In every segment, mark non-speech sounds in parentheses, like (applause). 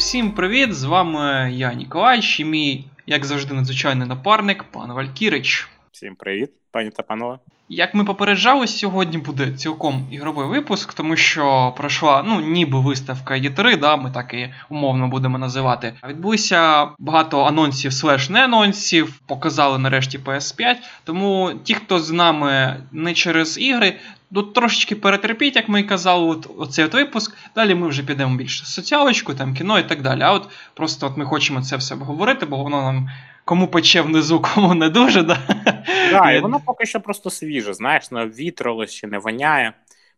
Всім привіт! З вами я Ніколай, і мій, як завжди, надзвичайний напарник, пан Валькірич. Всім привіт, пані та панове. Як ми попереджали, сьогодні буде цілком ігровий випуск, тому що пройшла ну ніби виставка Є3, да, ми так і умовно будемо називати. Відбулося багато анонсів слеш не анонсів, показали нарешті PS5. Тому ті, хто з нами не через ігри, Тут трошечки перетерпіть, як ми і казали, от, оцей от випуск. Далі ми вже підемо більше соціалочку, там кіно і так далі. А от просто от ми хочемо це все обговорити, бо воно нам кому пече внизу, кому не дуже. Да? Да, і воно поки що просто свіже, знаєш, не вітрило ще не воняє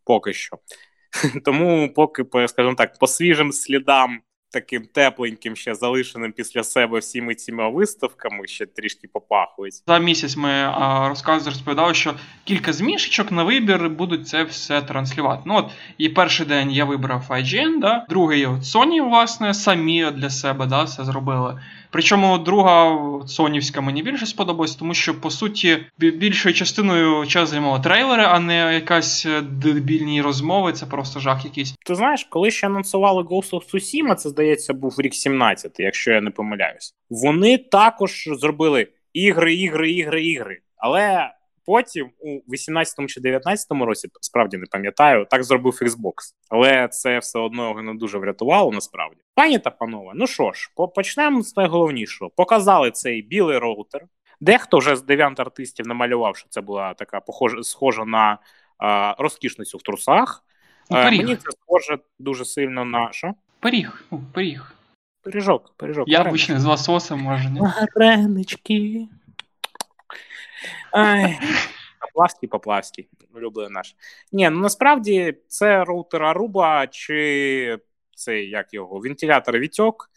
поки що. (laughs) Тому, поки, скажімо так, по свіжим слідам таким тепленьким, ще залишеним після себе всіми цими виставками, ще трішки попахують. За місяць ми розказували, розказ розповідали, що кілька змішечок на вибір будуть це все транслювати. Ну от і перший день я вибрав IGN, да, другий от Sony, власне, самі для себе да, все зробили. Причому друга сонівська мені більше сподобалась, тому що по суті більшою частиною час займали трейлери, а не якась е, дебільні розмови. Це просто жах якийсь. Ти знаєш, коли ще анонсували Ghost of Tsushima, це здається був рік 17, якщо я не помиляюсь. Вони також зробили ігри, ігри, ігри, ігри. Але Потім у 18-му чи 19-му році, справді не пам'ятаю, так зробив Xbox. Але це все одно його не дуже врятувало насправді. Пані та панове, ну що ж, почнемо з найголовнішого. Показали цей білий роутер. Дехто вже з дев'ят артистів намалював, що це була така похожа схожа на а, розкішницю в трусах. Ну, а, мені це схоже дуже сильно на що? Пиріг, ну, пиріг. Пиріжок, пиріжок. Яблучний з лососем, може. Варенички. Поплавський, Поплавський, улюблений наш. Ні, ну насправді це роутер Aruba чи цей як його вентилятор Вітьок,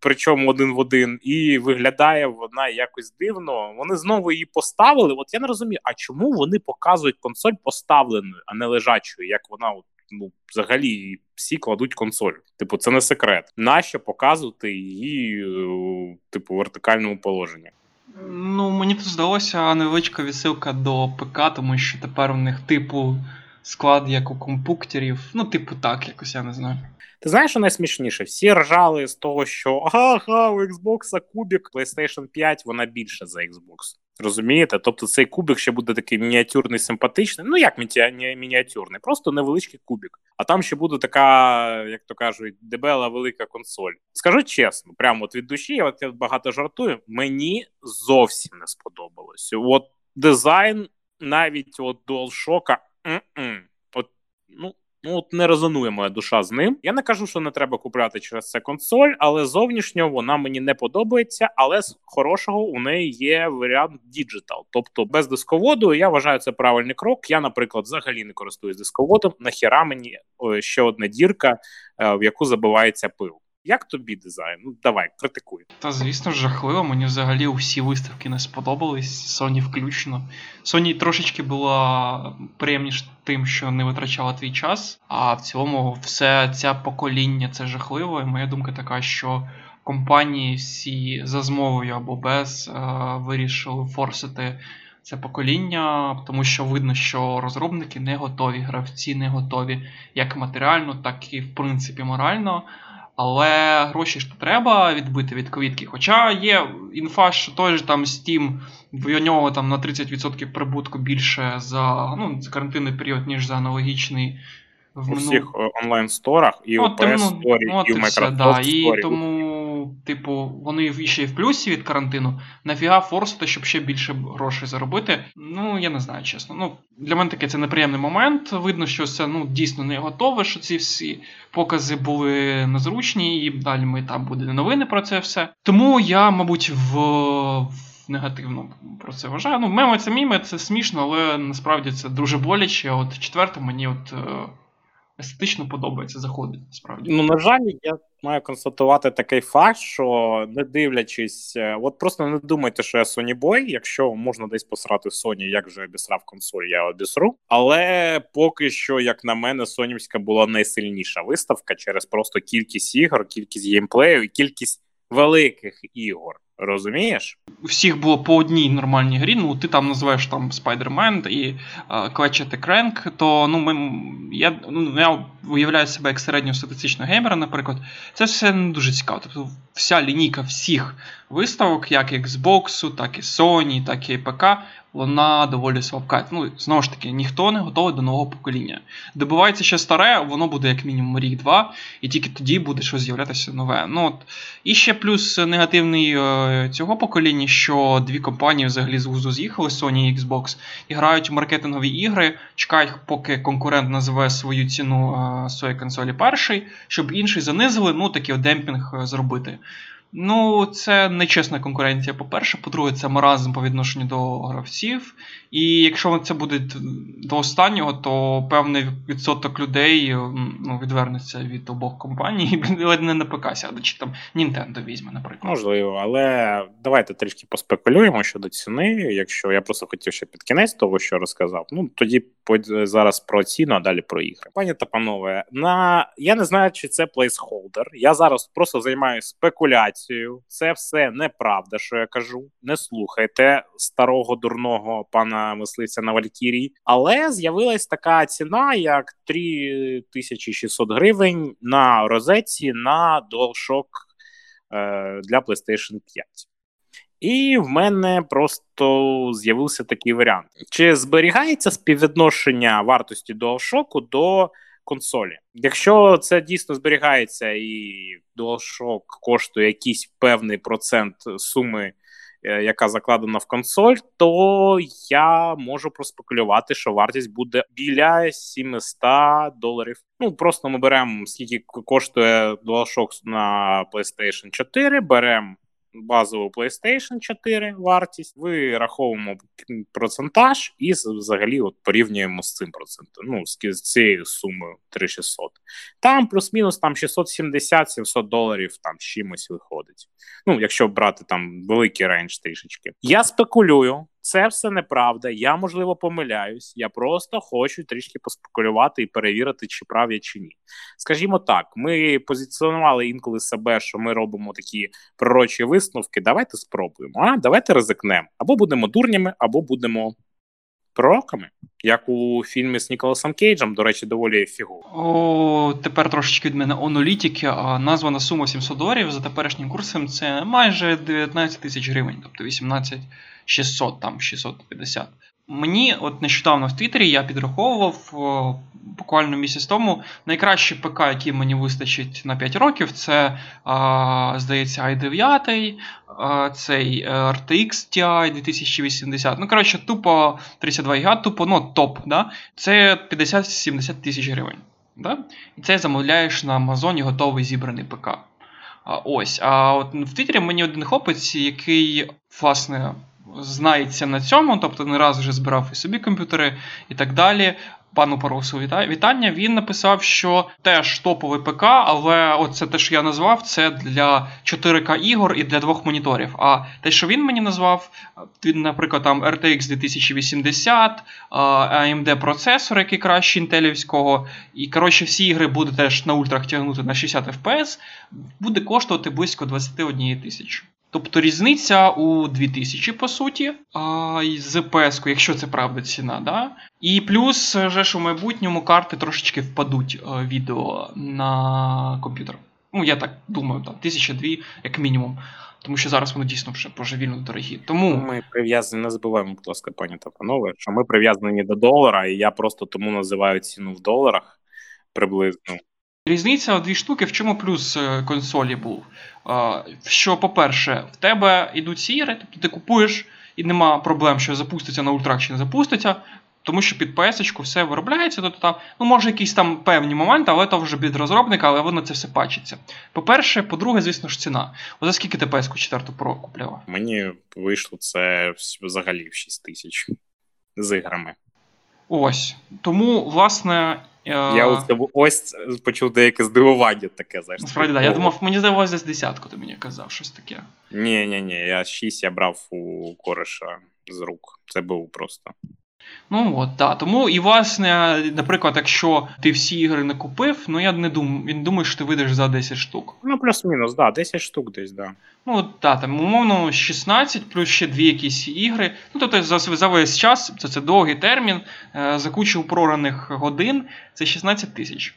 причому один в один, і виглядає вона якось дивно. Вони знову її поставили. От я не розумію, а чому вони показують консоль поставленою, а не лежачою, як вона ну, взагалі всі кладуть консоль. Типу, це не секрет. Нащо показувати її, е, типу, вертикальному положенні? Ну, мені тут здалося невеличка відсилка до ПК, тому що тепер у них типу склад як у компуктерів. Ну, типу, так, якось я не знаю. Ти знаєш, що найсмішніше? Всі ржали з того, що ага, у Xbox кубік PlayStation 5 вона більша за Xbox. Розумієте? Тобто цей кубик ще буде такий мініатюрний, симпатичний. Ну як мініатюрний, просто невеличкий кубик. А там ще буде така, як то кажуть, дебела велика консоль. Скажу чесно, прямо от від душі, я от багато жартую. Мені зовсім не сподобалось. От дизайн навіть от DualShock, от ну Ну, от не резонує моя душа з ним. Я не кажу, що не треба купляти через це консоль, але зовнішньо вона мені не подобається. Але з хорошого у неї є варіант Digital, тобто без дисководу. Я вважаю це правильний крок. Я, наприклад, взагалі не користуюсь дисководом. Нахіра мені ще одна дірка, е, в яку забивається пил. Як тобі дизайн? Ну давай, критикуй. Та звісно жахливо. Мені взагалі усі виставки не сподобались. Sony включно. Sony трошечки була приємніше тим, що не витрачала твій час. А в цілому, все це покоління це жахливо. І моя думка така, що компанії всі за змовою або без е, вирішили форсити. Це покоління, тому що видно, що розробники не готові, гравці не готові як матеріально, так і в принципі морально. Але гроші ж треба відбити від квітки. Хоча є інфа, що той же там Steam, в нього там на 30% прибутку більше за ну, за карантинний період, ніж за аналогічний в У всіх е, онлайн-сторах, і от, у PS Store, ну, і у Microsoft да. Store. І тому, типу, вони ще й в плюсі від карантину. Нафіга форсити, щоб ще більше грошей заробити. Ну, я не знаю, чесно. Ну, Для мене таке це неприємний момент. Видно, що це ну, дійсно не готове, що ці всі покази були незручні, і далі ми там буде новини про це все. Тому я, мабуть, в. Негативно про це вважаю. Ну, меми це міми, це смішно, але насправді це дуже боляче. От четверте, мені от е, естетично подобається, заходить насправді. Ну, на жаль, я маю констатувати такий факт, що не дивлячись, е, от просто не думайте, що я Sony Boy, якщо можна десь посрати Sony, як вже обісрав консоль, я обісру. Але поки що, як на мене, сонівська була найсильніша виставка через просто кількість ігор, кількість геймплею і кількість великих ігор. Розумієш? У всіх було по одній нормальній грі. Ну, ти там називаєш там Spider-Man і Клечети Кренк, то ну, ми, я ну, я уявляю себе як середньостатистичного геймера, наприклад. Це все не дуже цікаво. Тобто вся лінійка всіх виставок, як Xbox, так і Sony, так і ПК, вона доволі слабка. Ну, знову ж таки, ніхто не готовий до нового покоління. Добувається ще старе, воно буде як мінімум рік-два, і тільки тоді буде щось з'являтися нове. Ну, от. І ще плюс негативний е, цього покоління, що дві компанії взагалі з вузу з'їхали, Sony і Xbox, і грають маркетингові ігри, чекають, поки конкурент назве свою ціну е, своєї консолі перший, щоб інший занизили, ну такий демпінг е, зробити. Ну, це нечесна конкуренція, по-перше. По-друге, це маразм по відношенню до гравців. І якщо це буде до останнього, то певний відсоток людей ну, відвернеться від обох компаній, ледь не на ПК сяде, чи там Nintendo візьме, наприклад. Можливо, але давайте трішки поспекулюємо щодо ціни. Якщо я просто хотів ще під кінець того, що розказав, ну тоді зараз про ціну, а далі про ігри. Пані та панове, на я не знаю, чи це плейсхолдер. Я зараз просто займаюся спекуляцією. Це все неправда, що я кажу. Не слухайте старого дурного пана мисливця на Валькірії, але з'явилась така ціна, як 3600 гривень на розетці на DualShock е, для PlayStation 5. І в мене просто з'явився такий варіант: чи зберігається співвідношення вартості DualShock до консолі? Якщо це дійсно зберігається і DualShock коштує якийсь певний процент суми Е, яка закладена в консоль, то я можу проспекулювати, що вартість буде біля 700 доларів. Ну просто ми беремо скільки коштує DualShock на PlayStation 4, беремо базову PlayStation 4 вартість, вираховуємо процентаж і взагалі от порівнюємо з цим процентом. Ну, з цією сумою 3600. Там плюс-мінус там 670-700 доларів там чимось виходить. Ну, якщо брати там великий рейндж трішечки. Я спекулюю. Це все неправда. Я можливо помиляюсь. Я просто хочу трішки поспекулювати і перевірити, чи прав я чи ні. Скажімо так, ми позиціонували інколи себе, що ми робимо такі пророчі висновки. Давайте спробуємо. А давайте ризикнемо. Або будемо дурнями, або будемо пророками, як у фільмі з Ніколасом Кейджем, до речі, доволі фігу. О, тепер трошечки від мене аналітики. А названа сума 700 доларів за теперішнім курсом це майже 19 тисяч гривень, тобто 18 600, там 650. Мені от нещодавно в Твіттері я підраховував буквально місяць тому найкращий ПК, який мені вистачить на 5 років, це, здається, i9, а, цей е, RTX Ti 2080. Ну, коротше, тупо 32 ГБ, тупо ну, топ. да? Це 50-70 тисяч гривень. Да? І це замовляєш на Амазоні готовий зібраний ПК. Ось. А от в Твіттері мені один хлопець, який, власне знається на цьому, тобто не раз вже збирав і собі комп'ютери і так далі. Пану Парусу вітання. Він написав, що теж топовий ПК, але оце те, що я назвав, це для 4К ігор і для двох моніторів. А те, що він мені назвав, він, наприклад, там RTX 2080, AMD процесор, який краще інтелівського, і коротше, всі ігри буде теж на ультрах тягнути на 60 FPS, буде коштувати близько 21 тисячі. Тобто різниця у 2000, по суті, а, з PS, якщо це правда ціна. Да? І плюс, вже ж у майбутньому карти трошечки впадуть е, відео на комп'ютер. Ну, я так думаю, там тисяча дві, як мінімум. Тому що зараз вони дійсно вже божевільно дорогі. Тому ми прив'язані, не забуваємо, будь ласка, пані та панове, що ми прив'язані до долара, і я просто тому називаю ціну в доларах приблизно. Різниця в дві штуки, в чому плюс е, консолі був. Що, по-перше, в тебе йдуть сіри, тобто ти купуєш і нема проблем, що запуститься на ультрах чи не запуститься, тому що під PS все виробляється, тобто там, ну, може, якісь там певні моменти, але то вже від розробника, але воно це все бачиться. По-перше, по-друге, звісно ж, ціна. О, за скільки ти PS 4 Pro купляла? Мені вийшло це взагалі в 6 тисяч з іграми. Ось. Тому, власне, я ось, ось почув деяке здивування таке. знаєш. Насправді, так. Я думав, мені здавалося з десятку, ти мені казав щось таке. Ні, ні, ні, я шість я брав у кореша з рук. Це був просто. Ну от, так. Тому і власне, наприклад, якщо ти всі ігри не купив, ну я не думаю, він думає, що ти вийдеш за 10 штук. Ну, плюс-мінус, да, 10 штук десь, да. Ну, так, там, умовно, 16, плюс ще дві якісь ігри. Ну, тобто, за, за весь час, це це довгий термін, е, за кучу прораних годин це 16 тисяч.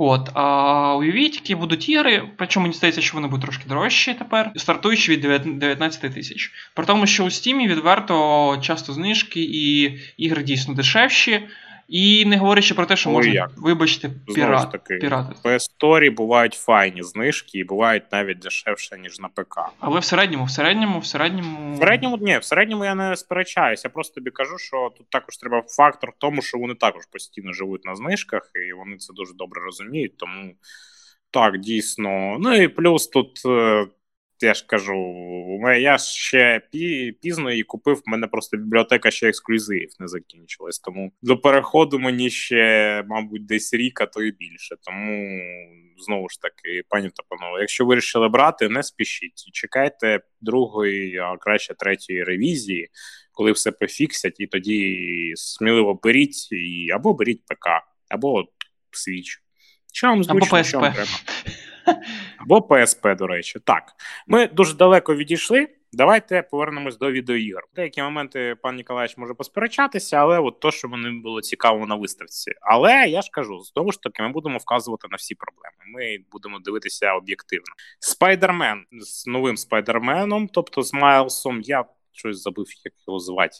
От, а уявіть, які будуть ігри, причому мені здається, що вони будуть трошки дорожчі тепер, стартуючи від 19 тисяч. При тому, що у Стімі відверто часто знижки і ігри дійсно дешевші. І не говорячи про те, що можна, як? вибачте, пірат, таки, пірати. В Store бувають файні знижки і бувають навіть дешевше, ніж на ПК. Але в середньому, в середньому, в середньому. В середньому, ні, в середньому я не сперечаюся. Я просто тобі кажу, що тут також треба фактор в тому, що вони також постійно живуть на знижках, і вони це дуже добре розуміють. Тому так, дійсно. Ну і плюс тут е, я ж кажу, я ще пізно її купив. У мене просто бібліотека ще ексклюзивів не закінчилась. Тому до переходу мені ще, мабуть, десь рік, а то і більше. Тому знову ж таки, пані та панове, якщо вирішили брати, не спішіть. Чекайте другої, а краще третьої ревізії, коли все пофіксять, і тоді сміливо беріть і або беріть ПК, або Switch. Що вам зручно, що вам треба. Або PSP, до речі. Так, ми дуже далеко відійшли. Давайте повернемось до відеоігр. Деякі моменти пан Ніколаєвич може посперечатися, але от то, що мені було цікаво на виставці. Але я ж кажу, знову ж таки, ми будемо вказувати на всі проблеми. Ми будемо дивитися об'єктивно. Спайдермен з новим Спайдерменом, тобто з Майлсом, я щось забув, як його звати.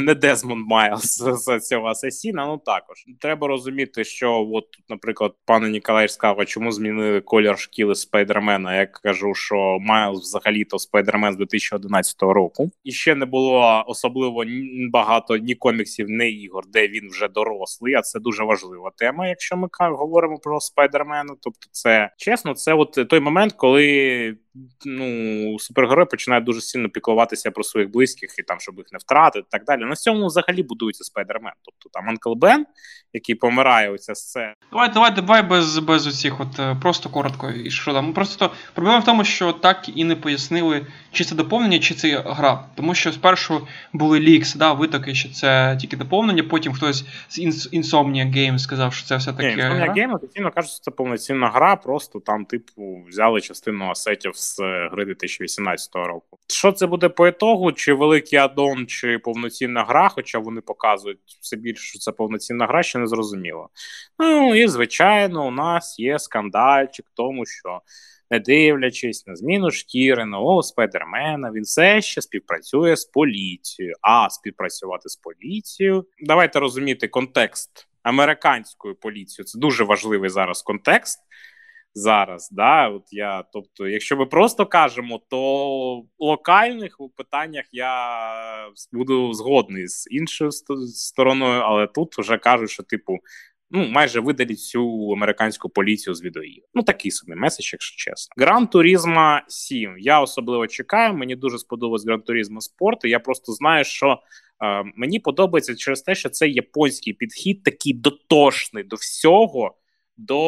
Не Дезмонд Майлз з цього Асасіна, ну також. Треба розуміти, що, от, наприклад, пан Ніколай сказав, чому змінили колір шкіри Спайдермена. Я кажу, що Майлз взагалі-то Спайдермен з 2011 року. І ще не було особливо багато ні коміксів, ні ігор, де він вже дорослий. А це дуже важлива тема, якщо ми говоримо про Спайдермена. Тобто, це чесно, це от той момент, коли ну, супергерой починає дуже сильно піклуватися про своїх близьких і там, щоб їх не втратити, і так далі. На цьому взагалі будується Спайдермен. Тобто там Uncle Бен, який помирає, оця сцена. Давай, давай, давай без без оцих, от е, просто коротко. І що там? Просто проблема в тому, що так і не пояснили, чи це доповнення, чи це гра. Тому що спершу були лікс, да, витоки, що це тільки доповнення. Потім хтось з Insomnia Games сказав, що це все таки. Insomnia Games офіційно кажуть, що це повноцінна гра, просто там, типу, взяли частину асетів з гри 2018 року. Що це буде по ітогу? Чи великий аддон, чи повноцінна гра? Хоча вони показують все більше, що це повноцінна гра, ще не зрозуміло. Ну і звичайно, у нас є скандальчик, тому що. Не дивлячись на зміну шкіри нового спайдермена, він все ще співпрацює з поліцією. А співпрацювати з поліцією. Давайте розуміти контекст американської поліції. Це дуже важливий зараз контекст зараз. Да? От я, Тобто, якщо ми просто кажемо, то локальних питаннях я буду згодний з іншою стороною, але тут вже кажуть, що типу. Ну, майже видаліть всю американську поліцію з відеоігр. Ну, такий собі меседж, якщо чесно. Гран Турізма 7. Я особливо чекаю. Мені дуже сподобалось Гран Турізма спорт. Я просто знаю, що е, мені подобається через те, що це японський підхід, такий дотошний до всього, до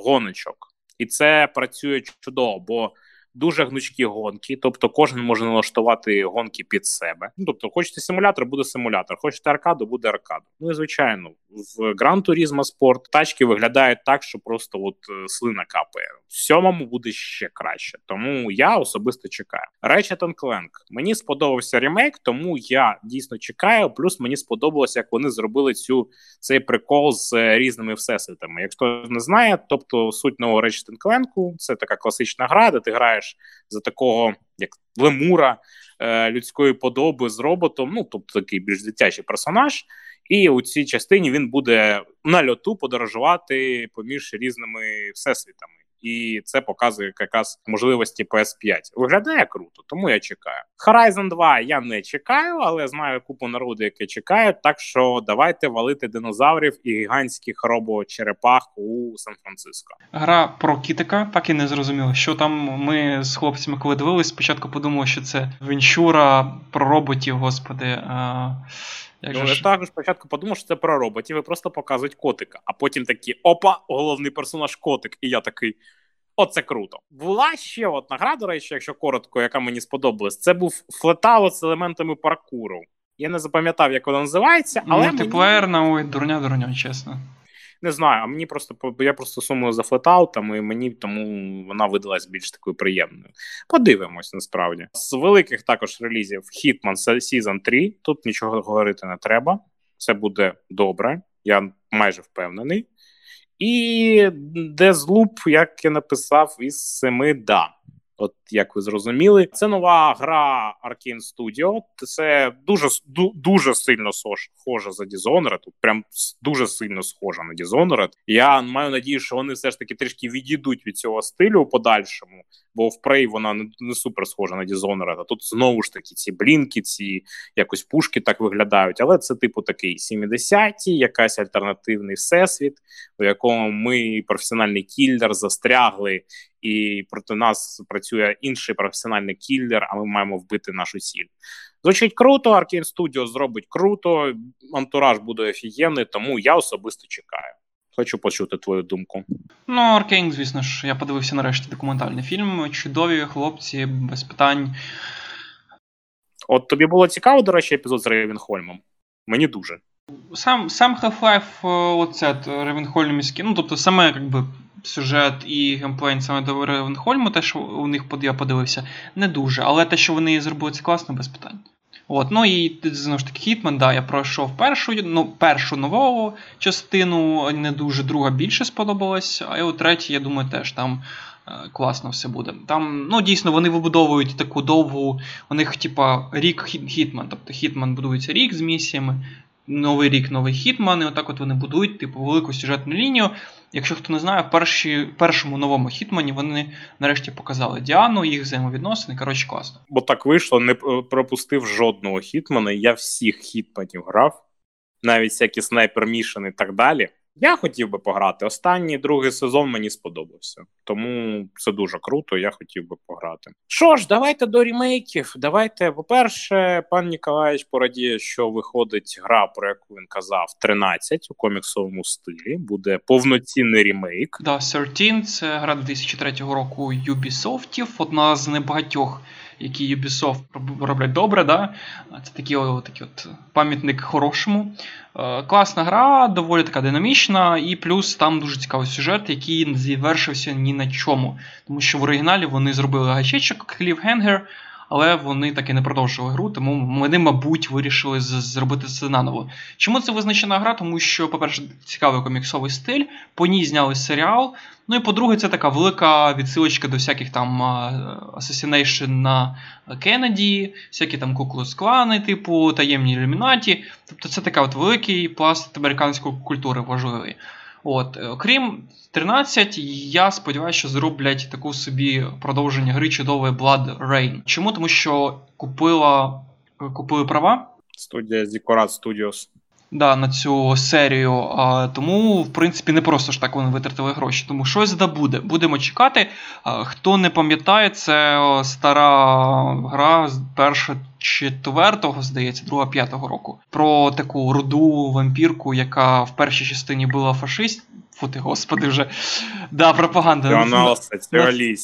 гоночок і це працює чудово, бо дуже гнучкі гонки. Тобто, кожен може налаштувати гонки під себе. Ну тобто, хочете симулятор, буде симулятор, хочете аркаду, буде аркаду. Ну і звичайно, в Гран Турізма спорт тачки виглядають так, що просто от е, слина капає. В сьомому буде ще краще. Тому я особисто чекаю. Ratchet Clank. Мені сподобався ремейк, тому я дійсно чекаю. Плюс мені сподобалося, як вони зробили цю цей прикол з е, різними всесвітами. Якщо не знає, тобто суть нового Ratchet Clank – це така класична гра, де ти граєш за такого як лемура е, людської подоби з роботом. Ну тобто такий більш дитячий персонаж. І у цій частині він буде на льоту подорожувати поміж різними всесвітами. І це показує якраз можливості PS5. Виглядає круто, тому я чекаю. Horizon 2 я не чекаю, але знаю купу народу, яке чекає. Так що давайте валити динозаврів і гігантських робочерепах у Сан-Франциско. Гра про кітика, так і не зрозуміло. Що там ми з хлопцями, коли дивились, спочатку подумали, що це Венчура про роботів, господи. А... Як ну, ж... також спочатку подумав, що це про роботів і просто показують котика, а потім такі опа, головний персонаж котик. І я такий. Оце круто. Була ще одна гра, до речі, якщо коротко, яка мені сподобалась, це був флетаут з елементами паркуру. Я не запам'ятав, як вона називається, але. Мультиплеєрна, мені... ой, дурня, дурня, чесно. Не знаю, а мені просто я просто сумую за флетаутами, і мені тому вона видалась більш такою приємною. Подивимось насправді. З великих також релізів Hitman Season 3. Тут нічого говорити не треба. Це буде добре, я майже впевнений. І Deathloop, як я написав, із семи да. От як ви зрозуміли, це нова гра Arkane Studio. Це дуже дуже сильно схожа за Dishonored, Тут прям дуже сильно схожа на Dishonored. Я маю надію, що вони все ж таки трішки відійдуть від цього стилю у подальшому, бо в Prey вона не, не супер схожа на Dishonored, А тут знову ж таки ці блінки, ці якось пушки так виглядають. Але це типу такий 70-ті, якась альтернативний всесвіт, у якому ми професіональний кіллер застрягли і проти нас працює інший професіональний кіллер, а ми маємо вбити нашу ціль. Звучить круто, Arkane Studio зробить круто, антураж буде офігенний, тому я особисто чекаю. Хочу почути твою думку. Ну, Аркейн, звісно ж, я подивився нарешті документальний фільм. Чудові хлопці, без питань. От тобі було цікаво, до речі, епізод з Рейвенхольмом? Мені дуже. Сам сам Half-Life, оце Рейвенхольмський, ну тобто саме якби сюжет і геймплей саме до Ревенхольму, те, що у них я подивився, не дуже. Але те, що вони зробили, це класно, без питань. От, ну і знову ж таки, Хітман, да, я пройшов першу ну, першу нову частину, не дуже друга більше сподобалась, а у третій, я думаю, теж там е, класно все буде. Там, ну, дійсно, вони вибудовують таку довгу, у них, типа, рік Хітман. Тобто Хітман будується рік з місіями, новий рік, новий Хітман, і отак от вони будують, типу, велику сюжетну лінію. Якщо хто не знає, перші, першому новому хітмані вони нарешті показали Діану, їх взаємовідносини. Коротше, класно. Бо так вийшло, не пропустив жодного хітмана. Я всіх хітманів грав, навіть всякі снайпер мішани і так далі. Я хотів би пограти. Останній другий сезон мені сподобався, тому це дуже круто. Я хотів би пограти. Що ж, давайте до рімейків. Давайте, по-перше, пан Ніколаєвич порадіє, що виходить гра, про яку він казав, 13 у коміксовому стилі. Буде повноцінний рімейк. Да, 13 – це гра 2003 року Ubisoft, одна з небагатьох які Ubisoft роблять добре. Да? Це такий, о, такий от пам'ятник хорошому. Е, класна гра, доволі така динамічна, і плюс там дуже цікавий сюжет, який не завершився ні на чому. Тому що в оригіналі вони зробили гачечок Клівгенгер, але вони так і не продовжили гру, тому вони, мабуть, вирішили зробити це наново. Чому це визначена гра? Тому що, по-перше, цікавий коміксовий стиль, по ній зняли серіал. Ну і по-друге, це така велика відсилочка до всяких там Assassination на Кеннеді, всякі там куклус клани, типу, таємні ілюмінаті. Тобто це така от великий пласт американської культури важливий. От, е, окрім 13, я сподіваюся, що зроблять таку собі продовження гри чудове Blood Rain. Чому? Тому що купила е, купили права. Студія Decorat Studios. Да, на цю серію. А, Тому, в принципі, не просто ж так вони витратили гроші. Тому щось да буде. Будемо чекати. А, Хто не пам'ятає, це стара гра, перша Четвертого, здається, 2-5 року, про таку руду вампірку, яка в першій частині була фашист. Фути, господи, вже да, пропаганда на...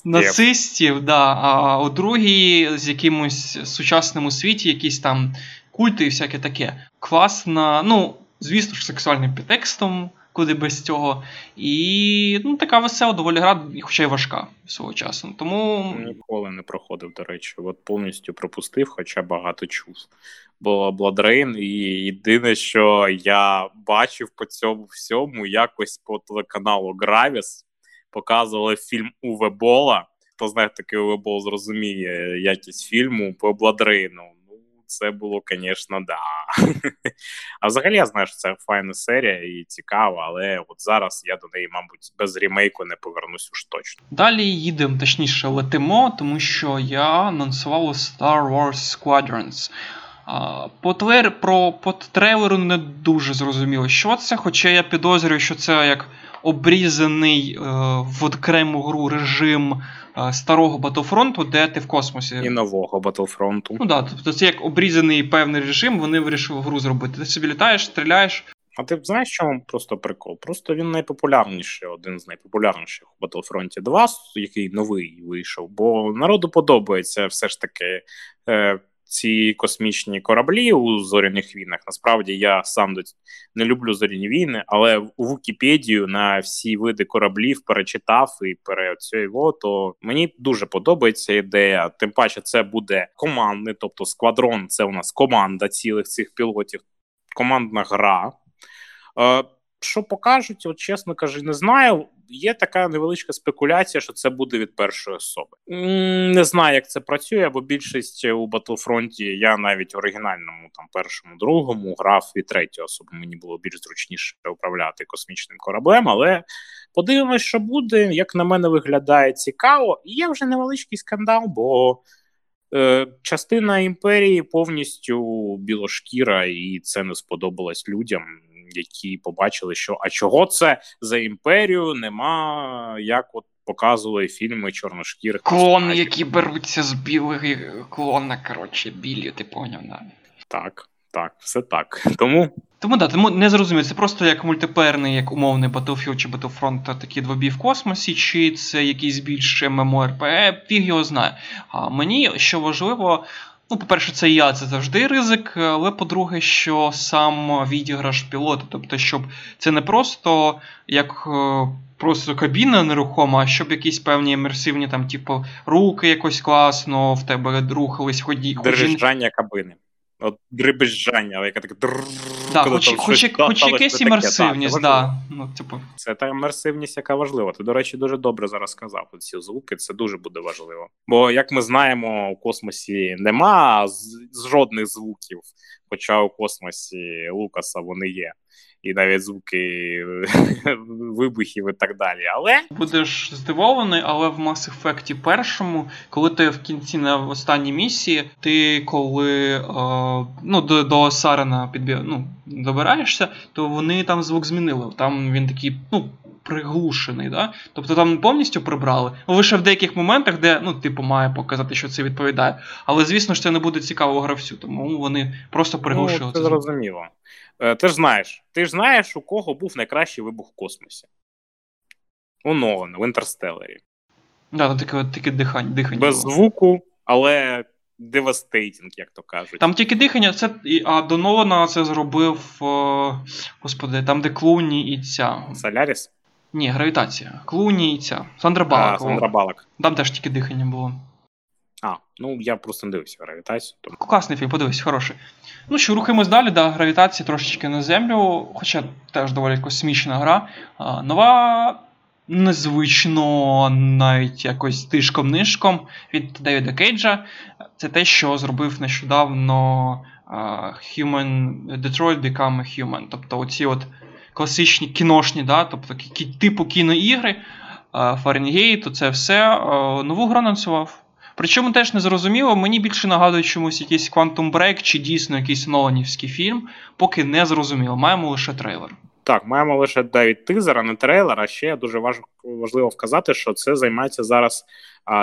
нацистів, да, а у другій з якимось сучасному світі якісь там культи і всяке таке. Класна, ну, звісно ж, сексуальним підтекстом куди без цього. І ну, така весела, доволі гра, хоча й важка свого часу. Тому ніколи не проходив, до речі, от повністю пропустив, хоча багато чув. Бо Бладрейн, і єдине, що я бачив по цьому всьому, якось по телеканалу Гравіс показували фільм Уве Бола. Хто знає такий Уве зрозуміє якість фільму по Бладрейну це було, звісно, да. (laughs) А взагалі я знаю, що це файна серія і цікава, але от зараз я до неї, мабуть, без рімейку не повернусь уж точно. Далі їдемо, точніше, летимо, тому що я анонсував Star Wars Squadrons. По твер, про по трейлеру не дуже зрозуміло, що це, хоча я підозрюю, що це як обрізаний е, в окрему гру режим Е, старого Батлфронту, де ти в космосі. І нового Батлфронту. Ну так, тобто це як обрізаний певний режим, вони вирішили гру зробити. Ти собі літаєш, стріляєш. А ти знаєш, чому просто прикол? Просто він найпопулярніший, один з найпопулярніших у Battlefront 2, який новий вийшов, бо народу подобається все ж таки е, ці космічні кораблі у зоряних війнах. Насправді я сам не люблю зоряні війни, але у Вікіпедію на всі види кораблів перечитав і переоцього, то мені дуже подобається ідея. Тим паче, це буде командний, тобто сквадрон, це у нас команда цілих цих пілотів, командна гра. Е, що покажуть, от чесно кажу, не знаю. Є така невеличка спекуляція, що це буде від першої особи. Не знаю, як це працює, бо більшість у Battlefront я навіть в оригінальному, там першому, другому грав від третьої особи. Мені було більш зручніше управляти космічним кораблем, але подивимось, що буде. Як на мене виглядає цікаво, і є вже невеличкий скандал, бо. Е, частина імперії повністю білошкіра, і це не сподобалось людям які побачили, що а чого це за імперію нема, як от показували фільми чорношкірих. Клони, які беруться з білих клона, коротше, білі, ти поняв, да. Так, так, все так. Тому. Тому да, тому не зрозуміло, це просто як мультиплеерний, як умовний Battlefield чи Battlefront такі двобій в космосі, чи це якийсь більш MMORPG, фіг його знає. А мені що важливо, Ну, по-перше, це я, це завжди ризик, але по-друге, що сам відіграш пілота, тобто, щоб це не просто як е, просто кабіна нерухома, а щоб якісь певні імерсивні, там, типу, руки якось класно в тебе рухались, ході. Держання кабини. От дребезжання, яке таке Так, хоч, хоч, хоч якась імерсивність, да. Ну, типу. Це та імерсивність, яка важлива. Ти, до речі, дуже добре зараз сказав. Ці звуки це дуже буде важливо. Бо, як ми знаємо, у космосі нема жодних звуків, хоча у космосі Лукаса вони є і навіть звуки (laughs) вибухів і так далі. Але будеш здивований, але в Mass Effect першому, коли ти в кінці на останній місії, ти коли е, ну, до до Сарена підбі... ну, добираєшся, то вони там звук змінили. Там він такий, ну. Приглушений, да? тобто там повністю прибрали. Лише в деяких моментах, де ну, типу, має показати, що це відповідає. Але звісно ж це не буде цікаво гравцю, тому вони просто приглушили. Ну, це зрозуміло. Е, ти ж знаєш, ти ж знаєш, у кого був найкращий вибух в космосі? У Нолана, в Інтерстелері. Да, там таке таке дихання. дихання Без було. звуку, але devastating, як то кажуть. Там тільки дихання, це, а до Нолана це зробив. О, господи, там, де Клуні і ця. Соляріс? Ні, гравітація. Клуні і ця. Сандра Баллок. А, Сандра Баллок. Там теж тільки дихання було. А, ну я просто не дивився гравітацію. Тому... Класний фільм, подивись, хороший. Ну що, рухаємось далі, да, гравітації трошечки на землю, хоча теж доволі космічна гра. А, Нова, незвично, навіть якось тишком-нишком від Девіда Кейджа. Це те, що зробив нещодавно Human Detroit Become Human. Тобто оці от класичні кіношні, да, тобто типу кіноігри, Фаренгейт, це все. Нову гру анонсував. Причому теж не зрозуміло, мені більше нагадує чомусь якийсь Quantum Break чи дійсно якийсь Ноланівський фільм, поки не зрозуміло. Маємо лише трейлер. Так, маємо лише навіть тизер, а не трейлер. А ще дуже важливо вказати, що це займається зараз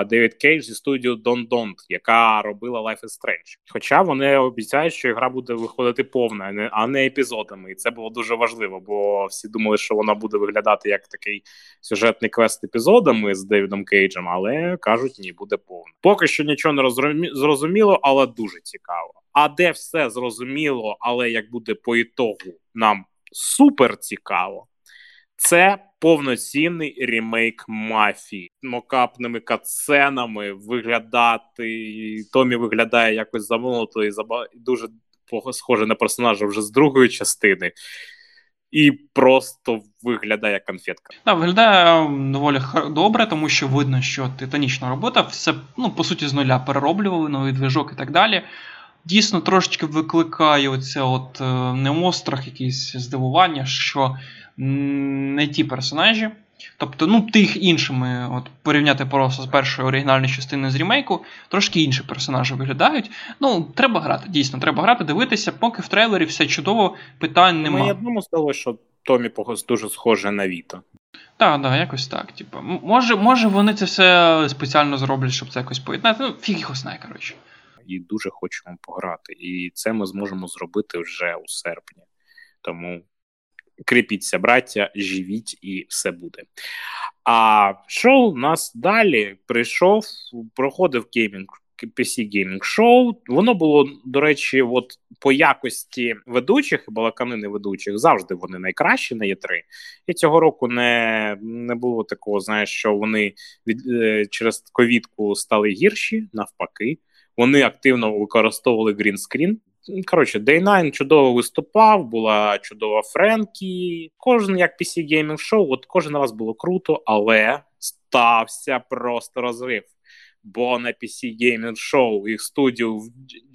Девід Кейдж зі студією Don't Nod, яка робила Life is Strange. Хоча вони обіцяють, що гра буде виходити повна, а не епізодами. І це було дуже важливо, бо всі думали, що вона буде виглядати як такий сюжетний квест епізодами з Девідом Кейджем, але кажуть, ні, буде повна. Поки що нічого не зрозуміло, але дуже цікаво. А де все зрозуміло, але як буде по ітогу нам супер цікаво. Це повноцінний ремейк мафії мокапними катсценами виглядати. Томі виглядає якось замолото і заба... дуже схоже на персонажа вже з другої частини. І просто виглядає як конфетка. Так, виглядає доволі добре, тому що видно, що титанічна робота, все ну, по суті з нуля перероблювали новий движок і так далі дійсно трошечки викликає оце от е, не якісь здивування, що не ті персонажі. Тобто, ну, тих іншими, от порівняти просто з першої оригінальної частини з ремейку, трошки інші персонажі виглядають. Ну, треба грати, дійсно, треба грати, дивитися, поки в трейлері все чудово, питань немає. Мені одному здалося, що Томі дуже схоже на Віта. Так, так, якось так. Типу, може, може, вони це все спеціально зроблять, щоб це якось поєднати. Ну, фіг його знає, коротше і дуже хочемо пограти. І це ми зможемо зробити вже у серпні. Тому кріпіться, браття, живіть і все буде. А що у нас далі прийшов, проходив геймінг PC Gaming Show. Воно було, до речі, от по якості ведучих і балаканини ведучих завжди вони найкращі на Є3. І цього року не не було такого, знаєш, що вони від е, через ковідку стали гірші, навпаки. Вони активно використовували green screen. Коротше, Day9 чудово виступав, була чудова Френкі. Кожен як PC Gaming Show, от кожен раз було круто, але стався просто розрив. Бо на PC Gaming Show їх студію в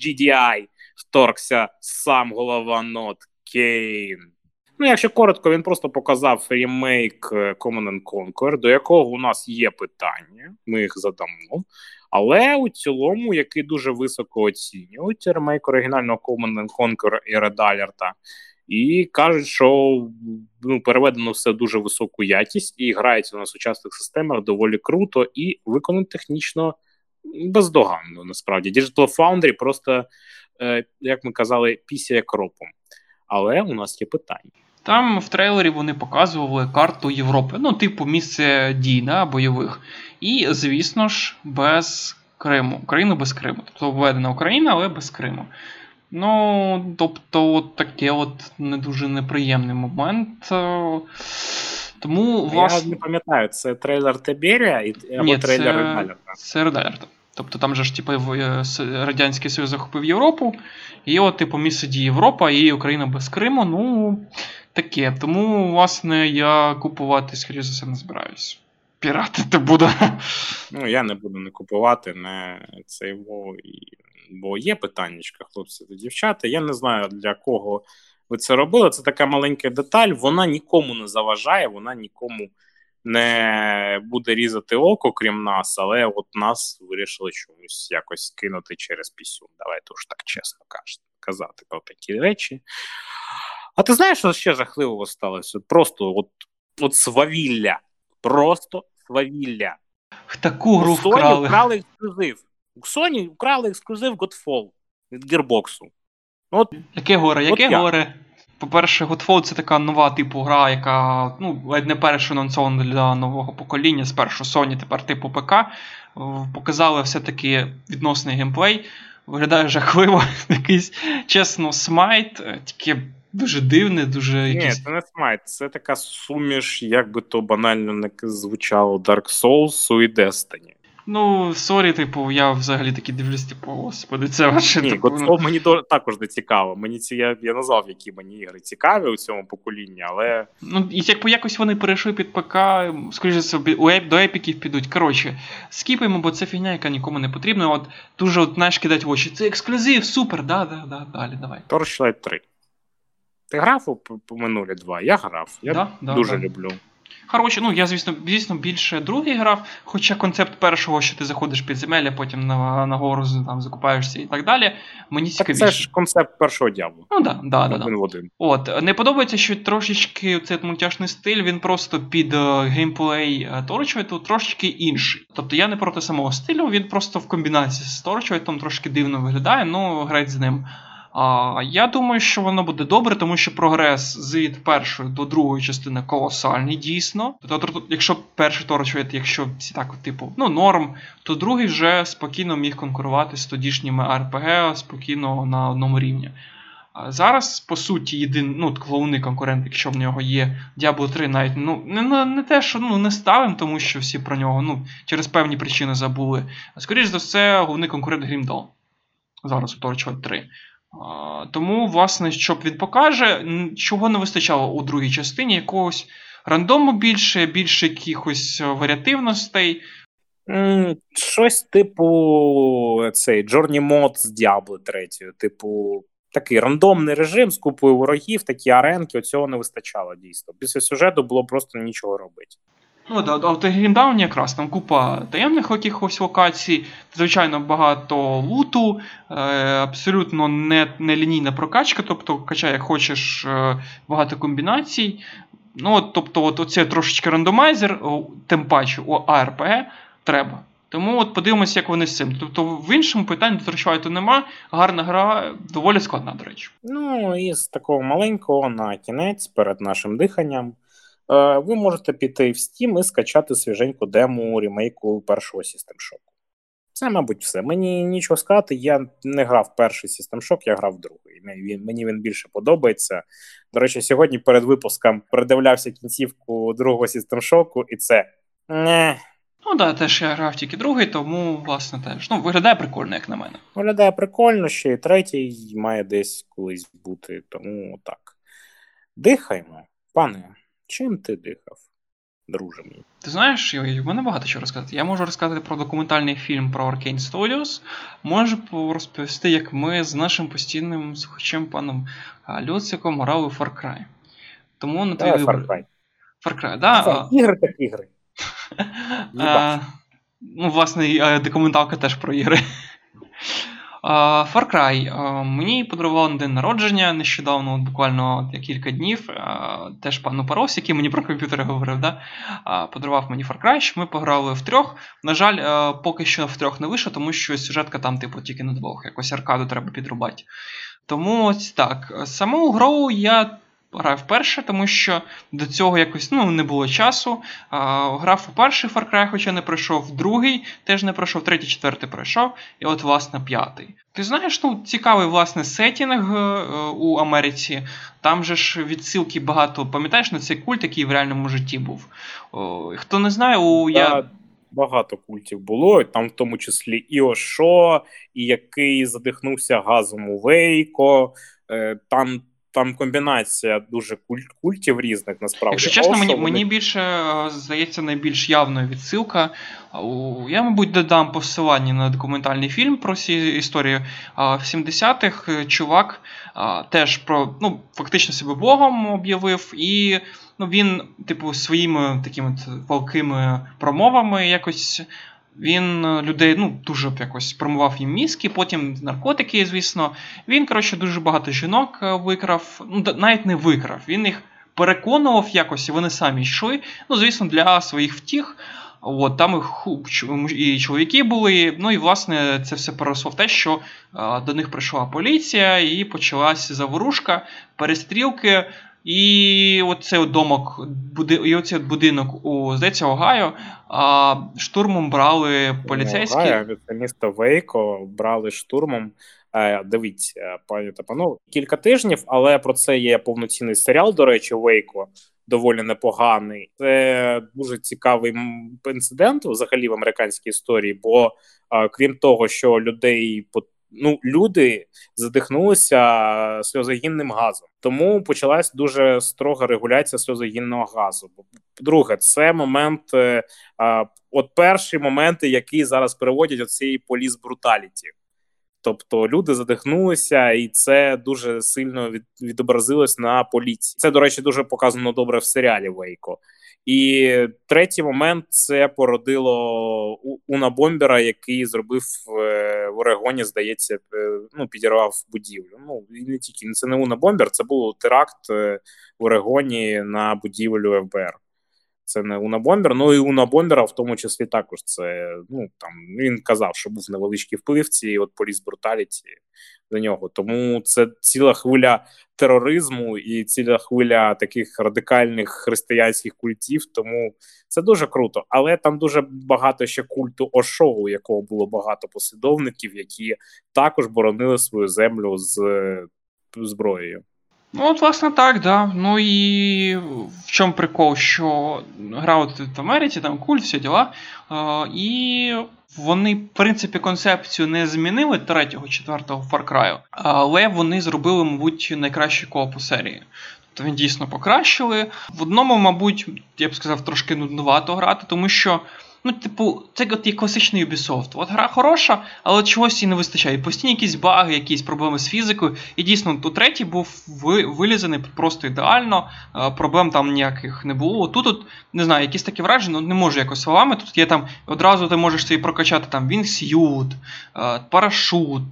GDI вторгся сам голова Нот Кейн. Ну, якщо коротко, він просто показав ремейк е, Command Conquer, до якого у нас є питання, ми їх задамо. Але у цілому, який дуже високо оцінюють ремейк оригінального Command Conquer і Red Alert, і кажуть, що ну, переведено все дуже високу якість і грається на сучасних системах доволі круто і виконано технічно бездоганно. Насправді Digital Foundry просто, е, як ми казали, після кропом. Але у нас є питання. Там в трейлері вони показували карту Європи, ну, типу, місце дій да, бойових. І, звісно ж, без Криму. Україну без Криму. Тобто введена Україна, але без Криму. Ну, тобто, от таке от не дуже неприємний момент. Тому власне... Я не пам'ятаю, це трейлер Теберія або Ні, трейлер Редалерта? Це Редалерта. Тобто там же ж типу, Радянський Союз захопив Європу, і от, типу, місце дії Європа і Україна без Криму. Ну, таке. Тому, власне, я купувати, скоріше за все, не збираюсь. Піратити буду. Ну, я не буду не купувати не цей WoW, бо є питання, хлопці та дівчата. Я не знаю, для кого ви це робили. Це така маленька деталь, вона нікому не заважає, вона нікому не буде різати око, крім нас, але от нас вирішили чомусь якось кинути через пісю. Давайте уж так чесно казати про такі речі. А ти знаєш, що ще жахливого сталося? Просто от от свавілля. Просто свавілля. В Таку гру Sony вкрали. вкрали ексклюзив. У Sony вкрали ексклюзив Godfall від Gearbox. От, Яке горе, яке от горе? По-перше, Godfall це така нова типу гра, яка ну, ледь не перша анонсована для нового покоління. Спершу Sony, тепер типу ПК. Показали все-таки відносний геймплей. Виглядає жахливо, (laughs) якийсь чесно, Smite, тільки Дуже дивне, дуже. Ні, це не Smite, це така суміш, як би то банально не звучало Dark Souls і Destiny. Ну, sorry, типу, я взагалі таки дивлюсь, типу, господи, це ваше. Ні, типу, ну... мені також не цікаво. Мені ці я я назвав, які мені ігри цікаві у цьому поколінні, але. Ну, і як якось вони перейшли під ПК, скоріше собі, у еп, до епіків підуть. Коротше, скіпаємо, бо це фігня, яка нікому не потрібна. От дуже от, знаєш, кидать в очі. Це ексклюзив, супер, да, да, да, далі, давай. Torchlight 3. Ти грав у минулі два? Я грав. Я да, да, дуже да. люблю. Хороше, ну я, звісно, звісно, більше другий грав, хоча концепт першого, що ти заходиш під земелля, потім на на гору там закупаєшся і так далі. Мені цікавіше. Так Це ж концепт першого діаблу. Ну да, да, да, да. один. От, не подобається, що трошечки цей мультяшний стиль, він просто під uh, геймплей Торчвайту трошечки інший. Тобто я не проти самого стилю, він просто в комбінації з Торчвайтом трошки дивно виглядає, ну грать з ним. А, Я думаю, що воно буде добре, тому що прогрес з від першої до другої частини колосальний, дійсно. Тобто, якщо перший торчуєт, якщо всі так, типу, ну, норм, то другий вже спокійно міг конкурувати з тодішніми RPG спокійно на одному рівні. Зараз, по суті, єдиний ну, головний конкурент, якщо в нього є Diablo 3, навіть ну, не не те, що ну, не ставимо, тому що всі про нього ну, через певні причини забули. А скоріш за все, головний конкурент Grimdall. Зараз у Torchwood 3. Тому, власне, щоб він покаже, чого не вистачало у другій частині, якогось рандому більше, більше якихось варіативностей. Щось типу цей Journey Mod з Diablo 3. Типу, такий рандомний режим з купою ворогів, такі аренки, оцього не вистачало дійсно. Після сюжету було просто нічого робити. Ну, да, а в Гріндауні якраз там купа таємних якихось локацій, звичайно, багато луту, е, абсолютно не, не лінійна прокачка, тобто качай, як хочеш е, багато комбінацій. Ну, от, Тобто, от оце трошечки рандомайзер, тим паче у ARPG треба. Тому от подивимося, як вони з цим. Тобто, в іншому питанні до нема. Гарна гра доволі складна, до речі. Ну, і з такого маленького на кінець перед нашим диханням. Е, ви можете піти в Steam і скачати свіженьку дему ремейку першого System Shock. Це, мабуть, все. Мені нічого сказати. Я не грав перший System Shock, я грав другий. Мені він більше подобається. До речі, сьогодні перед випуском передивлявся кінцівку другого System Shock, і це. Не. Ну так, да, теж я грав тільки другий, тому, власне, теж. Ну, виглядає прикольно, як на мене. Виглядає прикольно, ще і третій має десь колись бути, тому так. Дихаймо, пане, чим ти дихав? друже мій. Ти знаєш, в мене багато чого розказати. Я можу розказати про документальний фільм про Arkane Studios, можу розповісти, як ми з нашим постійним слухачем паном Люциком грали у Far Cry. Тому на твій вибір. Far Cry. Far Cry, да. Це ігри так ігри. (laughs) а, ну, власне, документалка теж про ігри. Far Cry мені подарував на день народження нещодавно, буквально кілька днів. Теж пан Парос, який мені про комп'ютери говорив, да? подарував мені Far Cry, ми пограли в трьох. На жаль, поки що в трьох не вийшло, тому що сюжетка там, типу, тільки на двох. Якось аркаду треба підрубати. Тому ось так. Саму гру я грав вперше, тому що до цього якось ну, не було часу. А, Грав у перший Far Cry, хоча не пройшов, другий теж не пройшов, третій, четвертий пройшов, і от, власне, п'ятий. Ти знаєш, ну, цікавий власне сетінг е, у Америці. Там же ж відсилки багато, пам'ятаєш, на цей культ, який в реальному житті був. О, хто не знає, у я. Багато культів було, там в тому числі і Ошо, і який задихнувся газом у Вейко. Е, там там комбінація дуже куль- культів різних насправді. Якщо чесно, мені вони... мені більше е, здається найбільш явною відсилка. Я, мабуть, додам посилання на документальний фільм про ці історії. В 70-х е, чувак теж про ну, фактично себе Богом об'явив, і ну, він, типу, своїми такими палкими промовами якось він е, людей ну, дуже якось промивав їм мізки, потім наркотики, звісно. Він, коротше, дуже багато жінок е, викрав, ну, навіть не викрав, він їх переконував якось, і вони самі йшли. Ну, звісно, для своїх втіх. От, Там і чоловіки були. Ну і власне це все переросло в те, що а, до них прийшла поліція, і почалася заворушка, перестрілки. І оцей домок, і оцей будинок у здається, Огайо, а штурмом брали поліцейські. Огайо, це місто Вейко брали штурмом. Е, дивіться, пані та панове, кілька тижнів, але про це є повноцінний серіал. До речі, Вейко доволі непоганий. Це дуже цікавий інцидент взагалі в американській історії. Бо крім того, що людей ну, люди задихнулися сльозогінним газом, тому почалась дуже строга регуляція сльозогінного газу. Друге, це момент, е, от перші моменти, які зараз переводять оцієї поліс бруталіті. Тобто люди задихнулися, і це дуже сильно від, відобразилось на поліції. Це, до речі, дуже показано добре в серіалі Вейко. І третій момент це породило Уна Бомбера, який зробив е, в Орегоні, здається, е, ну підірвав будівлю. Ну і не тільки це не Уна Бомбер, це був теракт е, в Орегоні на будівлю ФБР. Це не Уна Бомбер. Ну і Уна Бомбера, в тому числі, також це ну там він казав, що був невеличкий вплив цієї от поліс бруталіті до нього. Тому це ціла хвиля тероризму і ціла хвиля таких радикальних християнських культів. Тому це дуже круто. Але там дуже багато ще культу Ошо, у якого було багато послідовників, які також боронили свою землю з зброєю. Ну, от, власне, так, да. Ну і в чому прикол, що гра от в Америці, там культ, всі діла. Е, і вони, в принципі, концепцію не змінили третього, четвертого Far Cry, але вони зробили, мабуть, найкращий кооп у серії. Тобто він дійсно покращили. В одному, мабуть, я б сказав, трошки нуднувато грати, тому що. Ну, типу, це от є класичний Ubisoft. От гра хороша, але чогось їй не вистачає. Постійні якісь баги, якісь проблеми з фізикою. І дійсно, у третій був вилізаний просто ідеально, проблем там ніяких не було. Тут, от, не знаю, якісь такі враження, ну не можу якось словами. Тут є там одразу ти можеш собі прокачати там Wingsuit, парашут,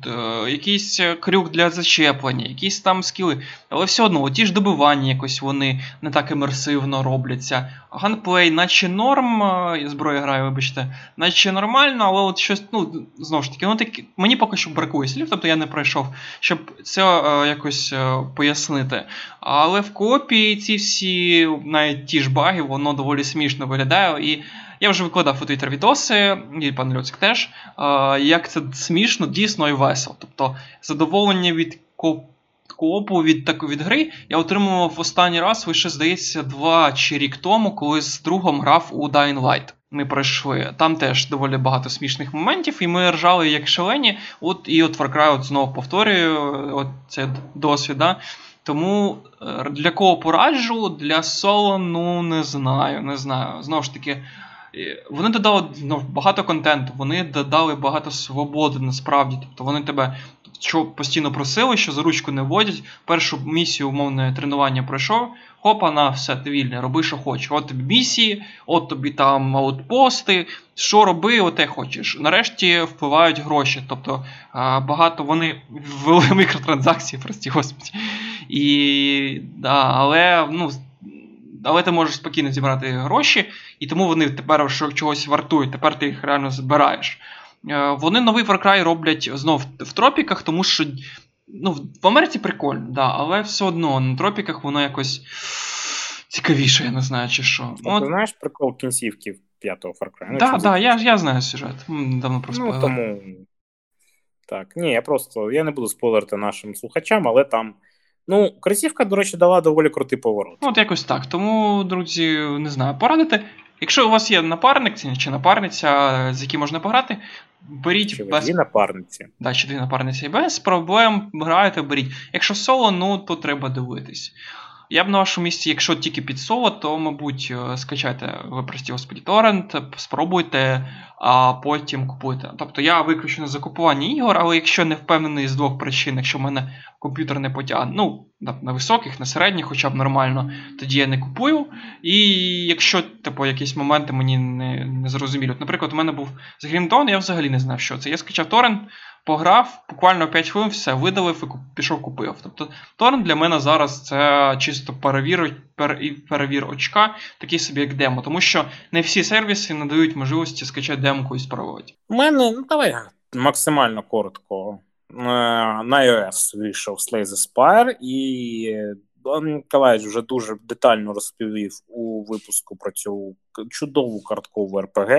якийсь крюк для зачеплення, якісь там скіли. Але все одно, ті ж добивання якось вони не так імерсивно робляться. Gunplay, наче норм, я зброю граю, вибачте, наче нормально, але от щось, ну, знову ж таки, ну так мені поки що бракує слів, тобто я не пройшов, щоб це е, якось е, пояснити. Але в коопі ці всі, навіть ті ж баги, воно доволі смішно виглядає. І Я вже викладав у Твіттер відоси, і пан Люцик теж. Як це смішно, дійсно і весело. Тобто задоволення від коопу від таку від гри я отримував останній раз лише, здається, два чи рік тому, коли з другом грав у Dying Light. Ми пройшли. Там теж доволі багато смішних моментів, і ми ржали як шалені. От і от Far от знову повторюю от цей досвід. Да? Тому е, для кого пораджу, для соло, ну не знаю, не знаю. Знову ж таки, вони додали ну, багато контенту, вони додали багато свободи насправді. Тобто вони тебе що постійно просили, що за ручку не вводять. Першу місію умовне тренування пройшов. Хопа, на все, ти вільне, роби, що хочеш. От тобі місії, от тобі там аутпости, що роби, оте хочеш. Нарешті впливають гроші. Тобто багато вони ввели мікротранзакції, прості господі. І, да, Але ну, але ти можеш спокійно зібрати гроші, і тому вони тепер чогось вартують, тепер ти їх реально збираєш. Е, вони новий Far Cry роблять знов в тропіках, тому що ну, в Америці прикольно, да, але все одно на тропіках воно якось цікавіше, я не знаю, чи що. Ну, Ти знаєш прикол кінцівки п'ятого Far Cry? Ну, так, да, я я знаю сюжет. Давно просто Ну, тому. Так, ні, я просто я не буду спойлерити нашим слухачам, але там. Ну, красівка, до речі, дала доволі крутий поворот. От якось так. Тому, друзі, не знаю, порадити. Якщо у вас є напарник чи напарниця, з яким можна пограти, беріть чи без... дві напарниці. Да, чи дві напарниці без проблем граєте, беріть. Якщо соло, ну то треба дивитись. Я б на вашому місці, якщо тільки під соло, то, мабуть, е, скачайте ви прості господі торрент, спробуйте, а потім купуйте. Тобто я виключу на закупування ігор, але якщо не впевнений з двох причин, якщо в мене комп'ютер не потягне, ну, на високих, на середніх, хоча б нормально, тоді я не купую. І якщо, типу, якісь моменти мені не не зрозумілі. От, Наприклад, у мене був з Гріндон, я взагалі не знав, що це. Я скачав торрент, пограв, буквально 5 хвилин, все, видалив і пішов купив. Тобто торрент для мене зараз це чисто перевір, пер, перевір очка, такий собі як демо, тому що не всі сервіси надають можливості скачати демку і спробувати. У мене, ну давай максимально коротко. Е, на iOS вийшов Slay the Spire, і Ніколаєвич вже дуже детально розповів у випуску про цю чудову карткову РПГ.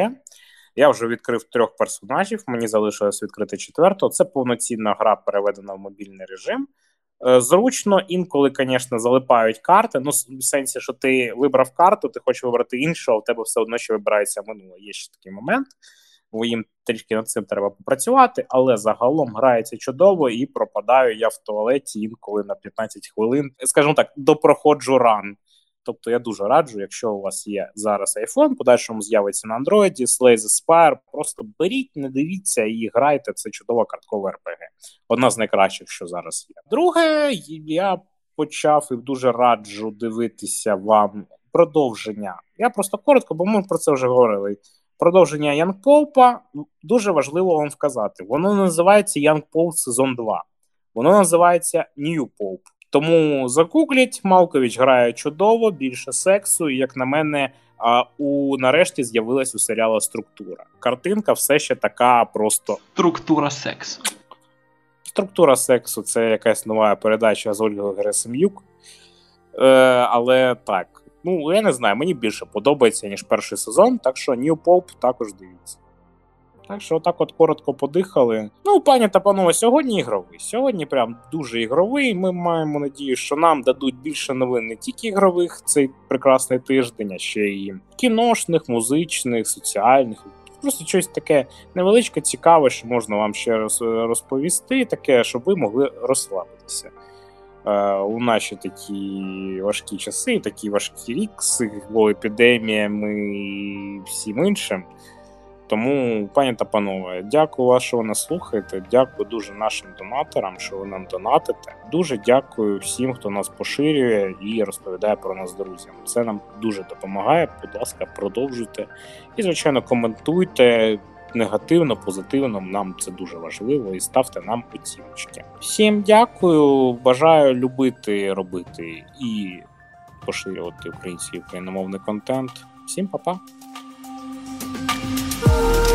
Я вже відкрив трьох персонажів, мені залишилось відкрити четвертого. Це повноцінна гра, переведена в мобільний режим. Е, зручно, інколи, звісно, залипають карти. Ну, в сенсі, що ти вибрав карту, ти хочеш вибрати іншу, а в тебе все одно ще вибирається минуле. Є ще такий момент. Бо їм трішки над цим треба попрацювати, але загалом грається чудово і пропадаю я в туалеті інколи на 15 хвилин. Скажімо так, допроходжу ран. Тобто я дуже раджу, якщо у вас є зараз iPhone, подальшому з'явиться на Android, Slay the Spire, просто беріть, не дивіться і грайте. Це чудова карткова РПГ. Одна з найкращих, що зараз є. Друге, я почав і дуже раджу дивитися вам продовження. Я просто коротко, бо ми про це вже говорили. Продовження Young Pope дуже важливо вам вказати. Воно називається Pope сезон 2. Воно називається New Pope. Тому загугліть, Малкович грає чудово, більше сексу. І, як на мене, а у нарешті з'явилась у серіалу структура. Картинка все ще така просто структура сексу. Структура сексу це якась нова передача з Ольгою Герасим'юк. Е, Але так, ну я не знаю, мені більше подобається, ніж перший сезон, так що New Pope також дивіться. Так що отак от коротко подихали. Ну, пані та панове, сьогодні ігровий. Сьогодні прям дуже ігровий. Ми маємо надію, що нам дадуть більше новин не тільки ігрових цей прекрасний тиждень, а ще й кіношних, музичних, соціальних. Просто щось таке невеличке, цікаве, що можна вам ще раз розповісти, таке, щоб ви могли розслабитися. Е, у наші такі важкі часи, такі важкі рік з епідеміями і всім іншим. Тому, пані та панове, дякую що ви нас слухаєте. Дякую дуже нашим донаторам, що ви нам донатите. Дуже дякую всім, хто нас поширює і розповідає про нас друзям. Це нам дуже допомагає. Будь ласка, продовжуйте і, звичайно, коментуйте негативно, позитивно. Нам це дуже важливо і ставте нам оціночки. Всім дякую. Бажаю любити, робити і поширювати український україномовний контент. Всім па-па! you.